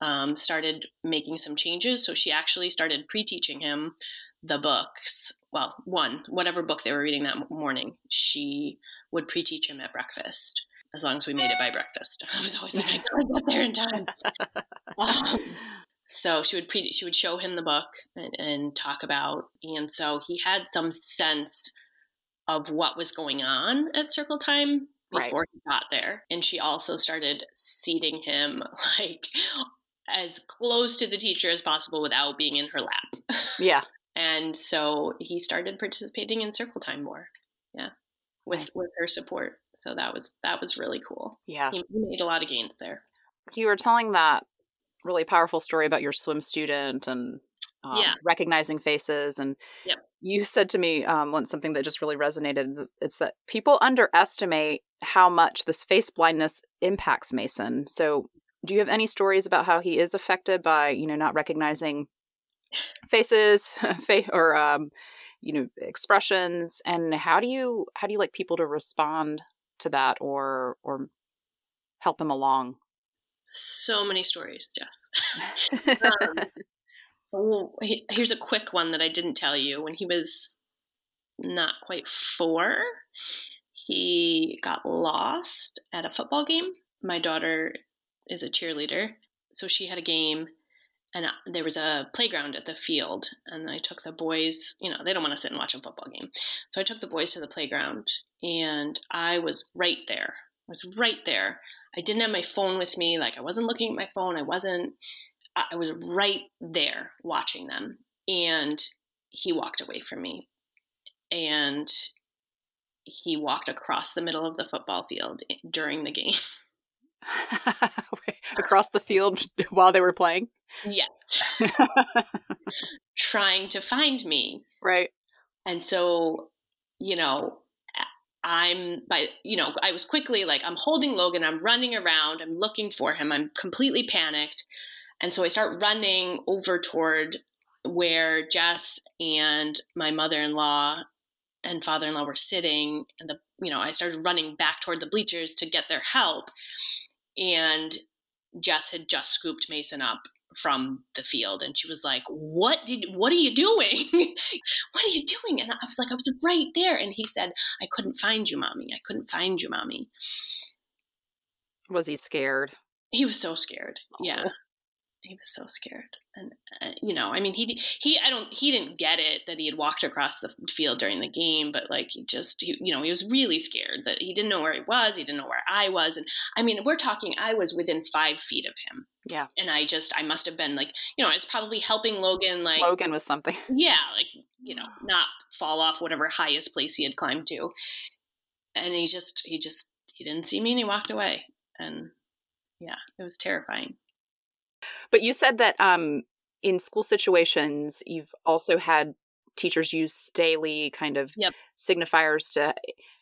um, started making some changes. So she actually started pre teaching him the books. Well, one, whatever book they were reading that morning, she would pre teach him at breakfast as long as we made it by breakfast. I was always like, I gotta get there in time. um, so she would pre- she would show him the book and, and talk about, and so he had some sense of what was going on at Circle Time before right. he got there. And she also started seating him like as close to the teacher as possible without being in her lap. Yeah. And so he started participating in circle time more. Yeah. With nice. with her support. So that was that was really cool. Yeah. He, made a lot of gains there. You were telling that really powerful story about your swim student and um, yeah. recognizing faces. And yep. you said to me um, once something that just really resonated. It's that people underestimate how much this face blindness impacts Mason. So, do you have any stories about how he is affected by you know not recognizing faces, or um, you know expressions, and how do you how do you like people to respond to that or or help him along? So many stories, Jess. um, here's a quick one that I didn't tell you. When he was not quite four, he got lost at a football game. My daughter is a cheerleader, so she had a game, and uh, there was a playground at the field. And I took the boys, you know, they don't want to sit and watch a football game. So I took the boys to the playground, and I was right there. I was right there. I didn't have my phone with me. Like, I wasn't looking at my phone. I wasn't I was right there watching them. And he walked away from me. And he walked across the middle of the football field during the game. across the field while they were playing? Yes. Trying to find me. Right. And so, you know, I'm by you know, I was quickly like I'm holding Logan, I'm running around, I'm looking for him, I'm completely panicked. And so I start running over toward where Jess and my mother-in-law and father-in-law were sitting and the you know, I started running back toward the bleachers to get their help. And Jess had just scooped Mason up from the field and she was like what did what are you doing? What are you doing? And i was like i was right there. And he said i couldn't find you mommy. I couldn't find you mommy. Was he scared? He was so scared. Yeah. He was so scared. And uh, you know i mean he he i don't he didn't get it that he had walked across the field during the game but like he just he, you know he was really scared that he didn't know where he was he didn't know where i was. And i mean we're talking i was within five feet of him yeah and i just i must have been like you know i was probably helping logan like logan with something yeah like you know not fall off whatever highest place he had climbed to and he just he just he didn't see me and he walked away and yeah it was terrifying but you said that um, in school situations, you've also had teachers use daily kind of yep. signifiers to,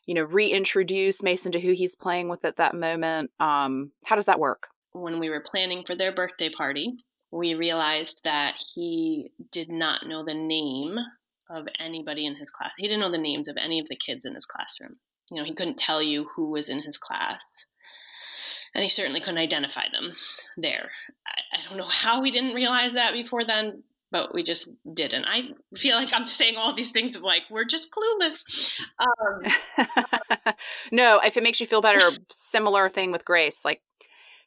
you know, reintroduce Mason to who he's playing with at that moment. Um, how does that work? When we were planning for their birthday party, we realized that he did not know the name of anybody in his class. He didn't know the names of any of the kids in his classroom. You know, he couldn't tell you who was in his class and he certainly couldn't identify them there. I, I don't know how we didn't realize that before then, but we just didn't. I feel like I'm saying all these things of like we're just clueless. Um, no, if it makes you feel better, similar thing with Grace. Like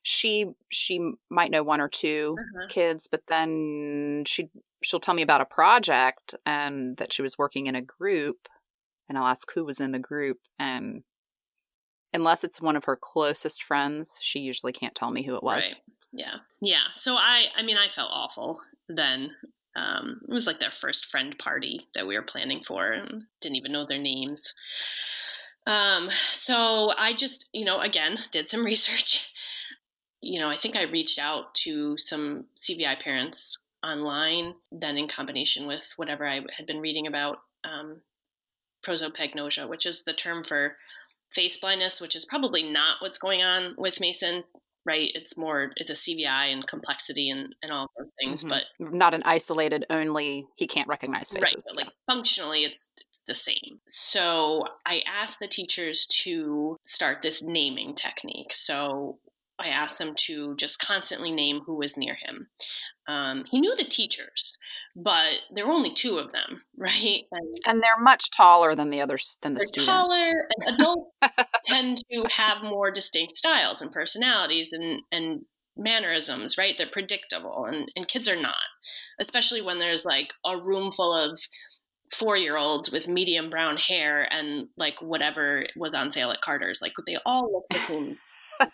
she she might know one or 2 uh-huh. kids, but then she she'll tell me about a project and that she was working in a group, and I'll ask who was in the group, and unless it's one of her closest friends, she usually can't tell me who it was. Right. Yeah. Yeah. So I I mean I felt awful then. Um, it was like their first friend party that we were planning for and didn't even know their names. Um, so I just, you know, again, did some research. You know, I think I reached out to some CVI parents online, then in combination with whatever I had been reading about um, prosopagnosia, which is the term for face blindness, which is probably not what's going on with Mason right? It's more it's a CVI and complexity and, and all those things, mm-hmm. but not an isolated only he can't recognize faces. Right, like functionally it's, it's the same. So I asked the teachers to start this naming technique. So I asked them to just constantly name who was near him. Um, he knew the teachers, but there were only two of them, right? And, and they're much taller than the others than the they're students. Taller. adults tend to have more distinct styles and personalities and and mannerisms, right? They're predictable, and and kids are not, especially when there's like a room full of four year olds with medium brown hair and like whatever was on sale at Carter's. Like they all look the same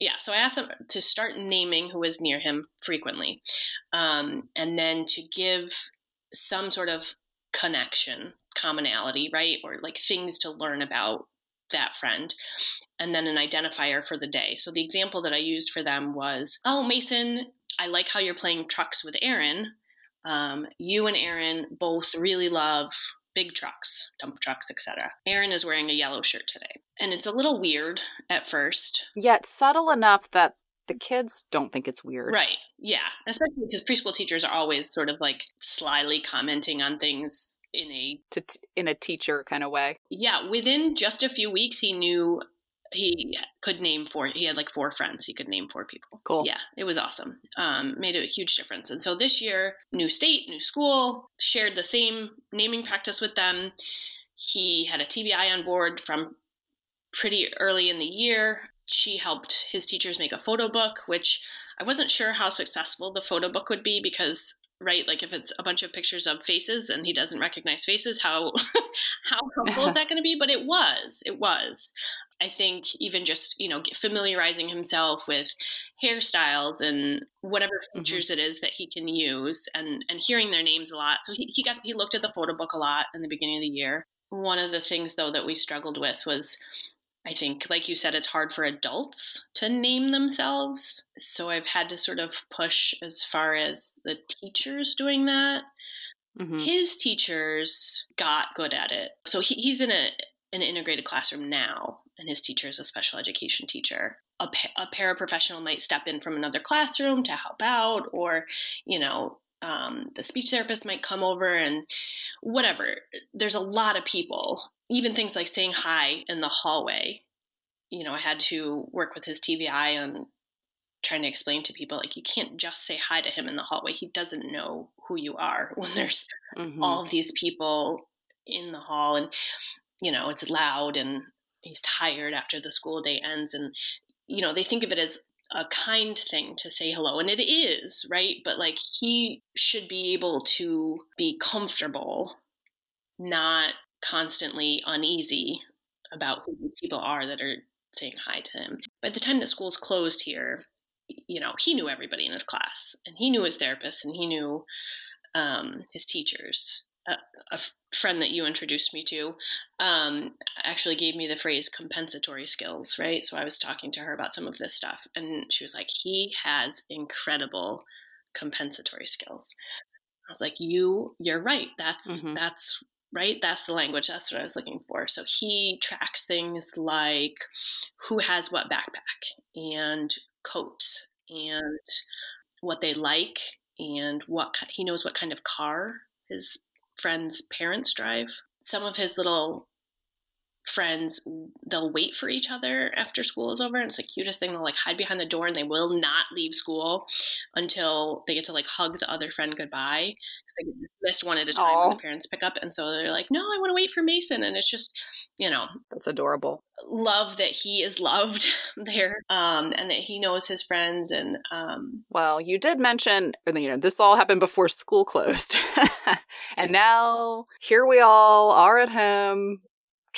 yeah, so I asked him to start naming who was near him frequently, um, and then to give some sort of connection, commonality, right? Or like things to learn about that friend, and then an identifier for the day. So the example that I used for them was, Oh, Mason, I like how you're playing trucks with Aaron. Um, you and Aaron both really love big trucks, dump trucks, etc. Aaron is wearing a yellow shirt today. And it's a little weird at first. Yet subtle enough that the kids don't think it's weird. Right. Yeah. Especially because preschool teachers are always sort of like slyly commenting on things in a to t- in a teacher kind of way. Yeah, within just a few weeks he knew he could name four he had like four friends he could name four people. Cool. Yeah it was awesome. Um, made a huge difference. And so this year new state new school shared the same naming practice with them. He had a tvi on board from pretty early in the year. She helped his teachers make a photo book which i wasn't sure how successful the photo book would be because right like if it's a bunch of pictures of faces and he doesn't recognize faces how how helpful is that going to be but it was it was I think even just you know familiarizing himself with hairstyles and whatever mm-hmm. features mm-hmm. it is that he can use, and and hearing their names a lot. So he he got he looked at the photo book a lot in the beginning of the year. One of the things though that we struggled with was. I think, like you said, it's hard for adults to name themselves. So I've had to sort of push as far as the teachers doing that. Mm-hmm. His teachers got good at it. So he, he's in a an integrated classroom now and his teacher is a special education teacher. A, a paraprofessional might step in from another classroom to help out, or, you know, um, the speech therapist might come over and whatever. There's a lot of people, even things like saying hi in the hallway. You know, I had to work with his TVI on trying to explain to people like you can't just say hi to him in the hallway. He doesn't know who you are when there's mm-hmm. all of these people in the hall and you know it's loud and he's tired after the school day ends and you know they think of it as a kind thing to say hello and it is right but like he should be able to be comfortable not constantly uneasy about who these people are that are saying hi to him by the time that school's closed here you know he knew everybody in his class and he knew his therapist and he knew um, his teachers a, friend that you introduced me to um, actually gave me the phrase compensatory skills, right? So I was talking to her about some of this stuff, and she was like, "He has incredible compensatory skills." I was like, "You, you're right. That's mm-hmm. that's right. That's the language. That's what I was looking for." So he tracks things like who has what backpack and coats and what they like and what he knows what kind of car his friends' parents drive. Some of his little friends they'll wait for each other after school is over and it's the cutest thing. They'll like hide behind the door and they will not leave school until they get to like hug the other friend goodbye they get dismissed one at a time Aww. when the parents pick up and so they're like no i want to wait for mason and it's just you know that's adorable. love that he is loved there um and that he knows his friends and um well you did mention you know this all happened before school closed. And now here we all are at home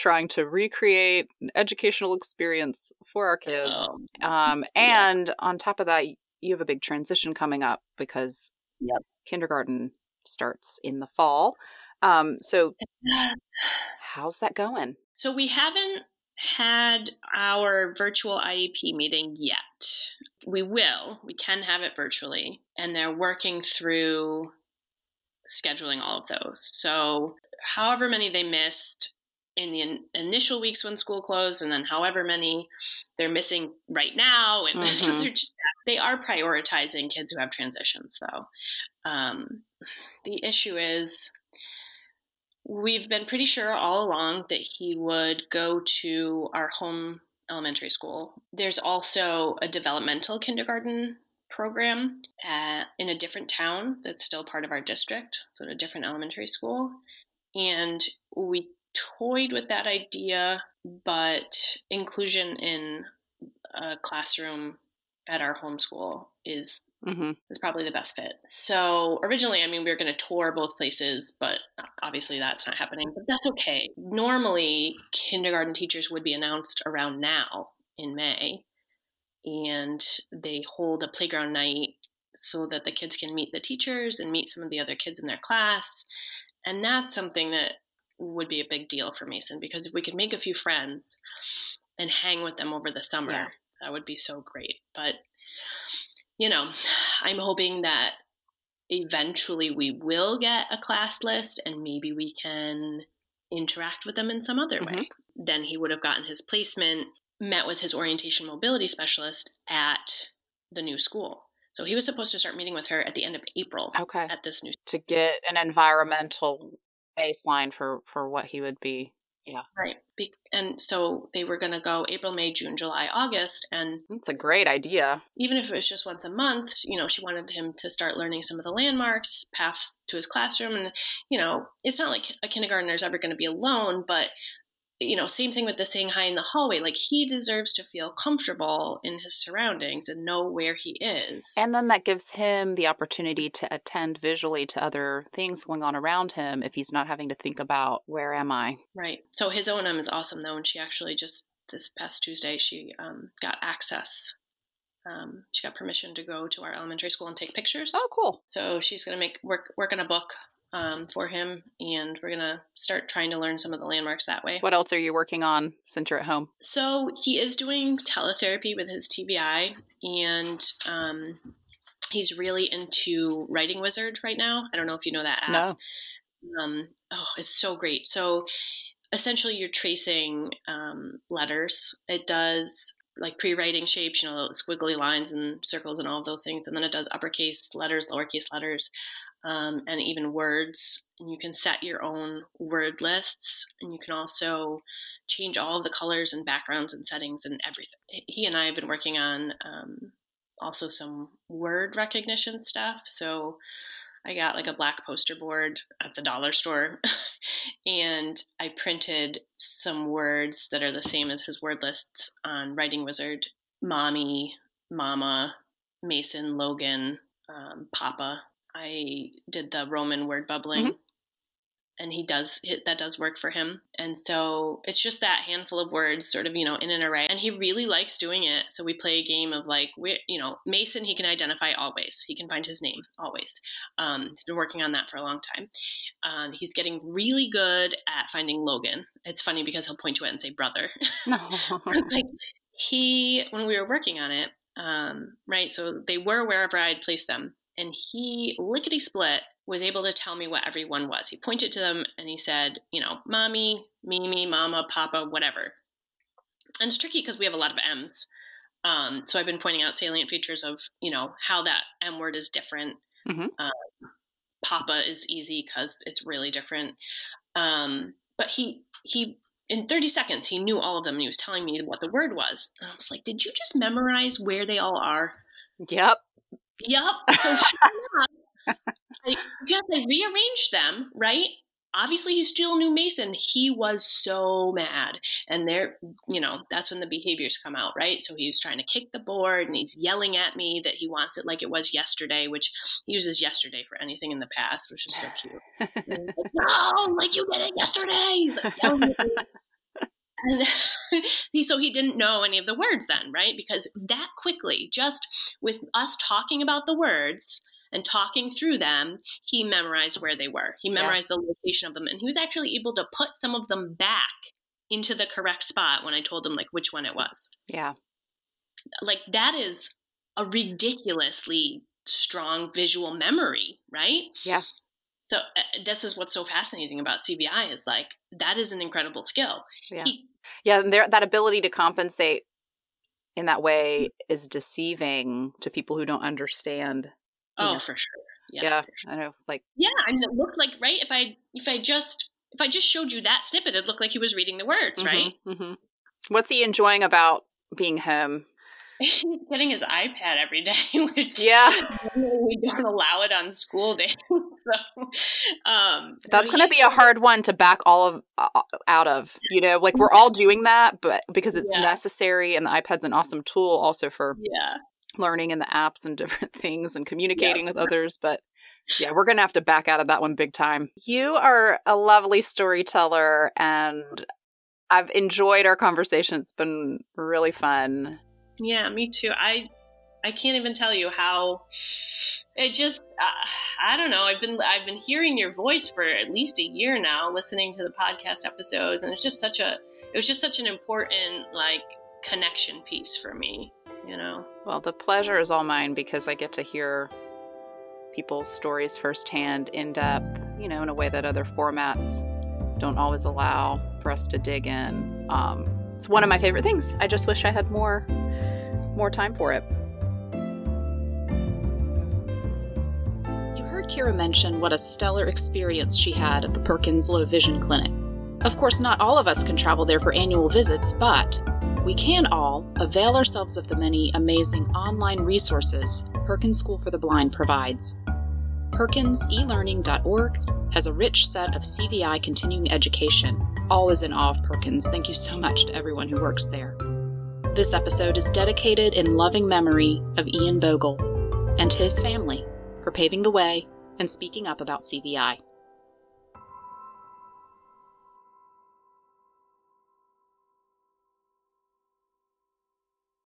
trying to recreate an educational experience for our kids. Oh. Um, and yeah. on top of that, you have a big transition coming up because yep. kindergarten starts in the fall. Um, so, how's that going? So, we haven't had our virtual IEP meeting yet. We will, we can have it virtually, and they're working through scheduling all of those. So, however many they missed, in the in- initial weeks when school closed and then however many they're missing right now and mm-hmm. they're just they are prioritizing kids who have transitions though. Um, the issue is we've been pretty sure all along that he would go to our home elementary school. There's also a developmental kindergarten program at, in a different town that's still part of our district so a different elementary school. And we toyed with that idea, but inclusion in a classroom at our homeschool is mm-hmm. is probably the best fit. So originally, I mean, we were going to tour both places, but obviously that's not happening. But that's okay. Normally, kindergarten teachers would be announced around now in May, and they hold a playground night so that the kids can meet the teachers and meet some of the other kids in their class. And that's something that would be a big deal for Mason because if we could make a few friends and hang with them over the summer, yeah. that would be so great. But, you know, I'm hoping that eventually we will get a class list and maybe we can interact with them in some other mm-hmm. way. Then he would have gotten his placement, met with his orientation mobility specialist at the new school. So he was supposed to start meeting with her at the end of April. Okay. At this new to get an environmental baseline for for what he would be yeah. Right be- and so they were going to go april may june july august and it's a great idea. even if it was just once a month you know she wanted him to start learning some of the landmarks paths to his classroom and you know it's not like a kindergartner is ever going to be alone but you know, same thing with the saying hi in the hallway. Like he deserves to feel comfortable in his surroundings and know where he is. And then that gives him the opportunity to attend visually to other things going on around him if he's not having to think about where am I. Right. So his O&M is awesome though, and she actually just this past Tuesday she um, got access. Um, she got permission to go to our elementary school and take pictures. Oh, cool! So she's going to make work work on a book um, for him, and we're gonna start trying to learn some of the landmarks that way. What else are you working on since you're at home? So he is doing teletherapy with his TVI, and um, he's really into Writing Wizard right now. I don't know if you know that app. No. Um, oh, it's so great. So essentially, you're tracing um, letters. It does like pre-writing shapes, you know, squiggly lines and circles and all of those things, and then it does uppercase letters, lowercase letters um, and even words. And you can set your own word lists, and you can also change all of the colors and backgrounds and settings and everything. He and I have been working on um, also some word recognition stuff. So I got like a black poster board at the dollar store, and I printed some words that are the same as his word lists on Writing Wizard mommy, mama, Mason, Logan, um, Papa, I did the Roman word bubbling. Mm-hmm. And he does that does work for him, and so it's just that handful of words, sort of you know, in an array. And he really likes doing it. So we play a game of like, we, you know, Mason. He can identify always. He can find his name always. Um, he's been working on that for a long time. Um, he's getting really good at finding Logan. It's funny because he'll point to it and say brother. like he, when we were working on it, um, right? So they were wherever I'd placed them and he lickety split was able to tell me what everyone was. He pointed to them and he said, you know, mommy, Mimi, mama, papa, whatever. And it's tricky because we have a lot of M's. Um, so I've been pointing out salient features of, you know, how that M word is different. Mm-hmm. Um, papa is easy because it's really different. Um, but he, he, in 30 seconds, he knew all of them and he was telling me what the word was. And I was like, did you just memorize where they all are? Yep. Yep. So enough, I, yeah, they rearranged them, right? Obviously, he still knew Mason. He was so mad. And there, you know, that's when the behaviors come out, right? So he's trying to kick the board and he's yelling at me that he wants it like it was yesterday, which he uses yesterday for anything in the past, which is so cute. like, no, like you did it yesterday. Like, and so he didn't know any of the words then, right? Because that quickly, just with us talking about the words and talking through them, he memorized where they were. He memorized yeah. the location of them. And he was actually able to put some of them back into the correct spot when I told him like which one it was. Yeah. Like that is a ridiculously strong visual memory, right? Yeah. so uh, this is what's so fascinating about CVI is like that is an incredible skill. Yeah, he, yeah, and there, that ability to compensate in that way mm-hmm. is deceiving to people who don't understand. Oh, know. for sure. Yeah, yeah sure. I know. Like, yeah, I mean, it looked like right. If I if I just if I just showed you that snippet, it looked like he was reading the words, mm-hmm, right? Mm-hmm. What's he enjoying about being home? He's getting his iPad every day, which yeah, we don't allow it on school days. so um, that's going to be a hard one to back all of uh, out of. You know, like we're all doing that, but because it's yeah. necessary, and the iPad's an awesome tool also for yeah learning and the apps and different things and communicating yeah. with others. But yeah, we're going to have to back out of that one big time. You are a lovely storyteller, and I've enjoyed our conversation. It's been really fun. Yeah, me too. I I can't even tell you how it just uh, I don't know. I've been I've been hearing your voice for at least a year now, listening to the podcast episodes, and it's just such a it was just such an important like connection piece for me. You know. Well, the pleasure is all mine because I get to hear people's stories firsthand, in depth. You know, in a way that other formats don't always allow for us to dig in. Um, it's one of my favorite things. I just wish I had more more time for it. Kira mention what a stellar experience she had at the Perkins Low Vision Clinic. Of course, not all of us can travel there for annual visits, but we can all avail ourselves of the many amazing online resources Perkins School for the Blind provides. PerkinsElearning.org has a rich set of CVI continuing education. Always in awe of Perkins. Thank you so much to everyone who works there. This episode is dedicated in loving memory of Ian Bogle and his family for paving the way and speaking up about CVI.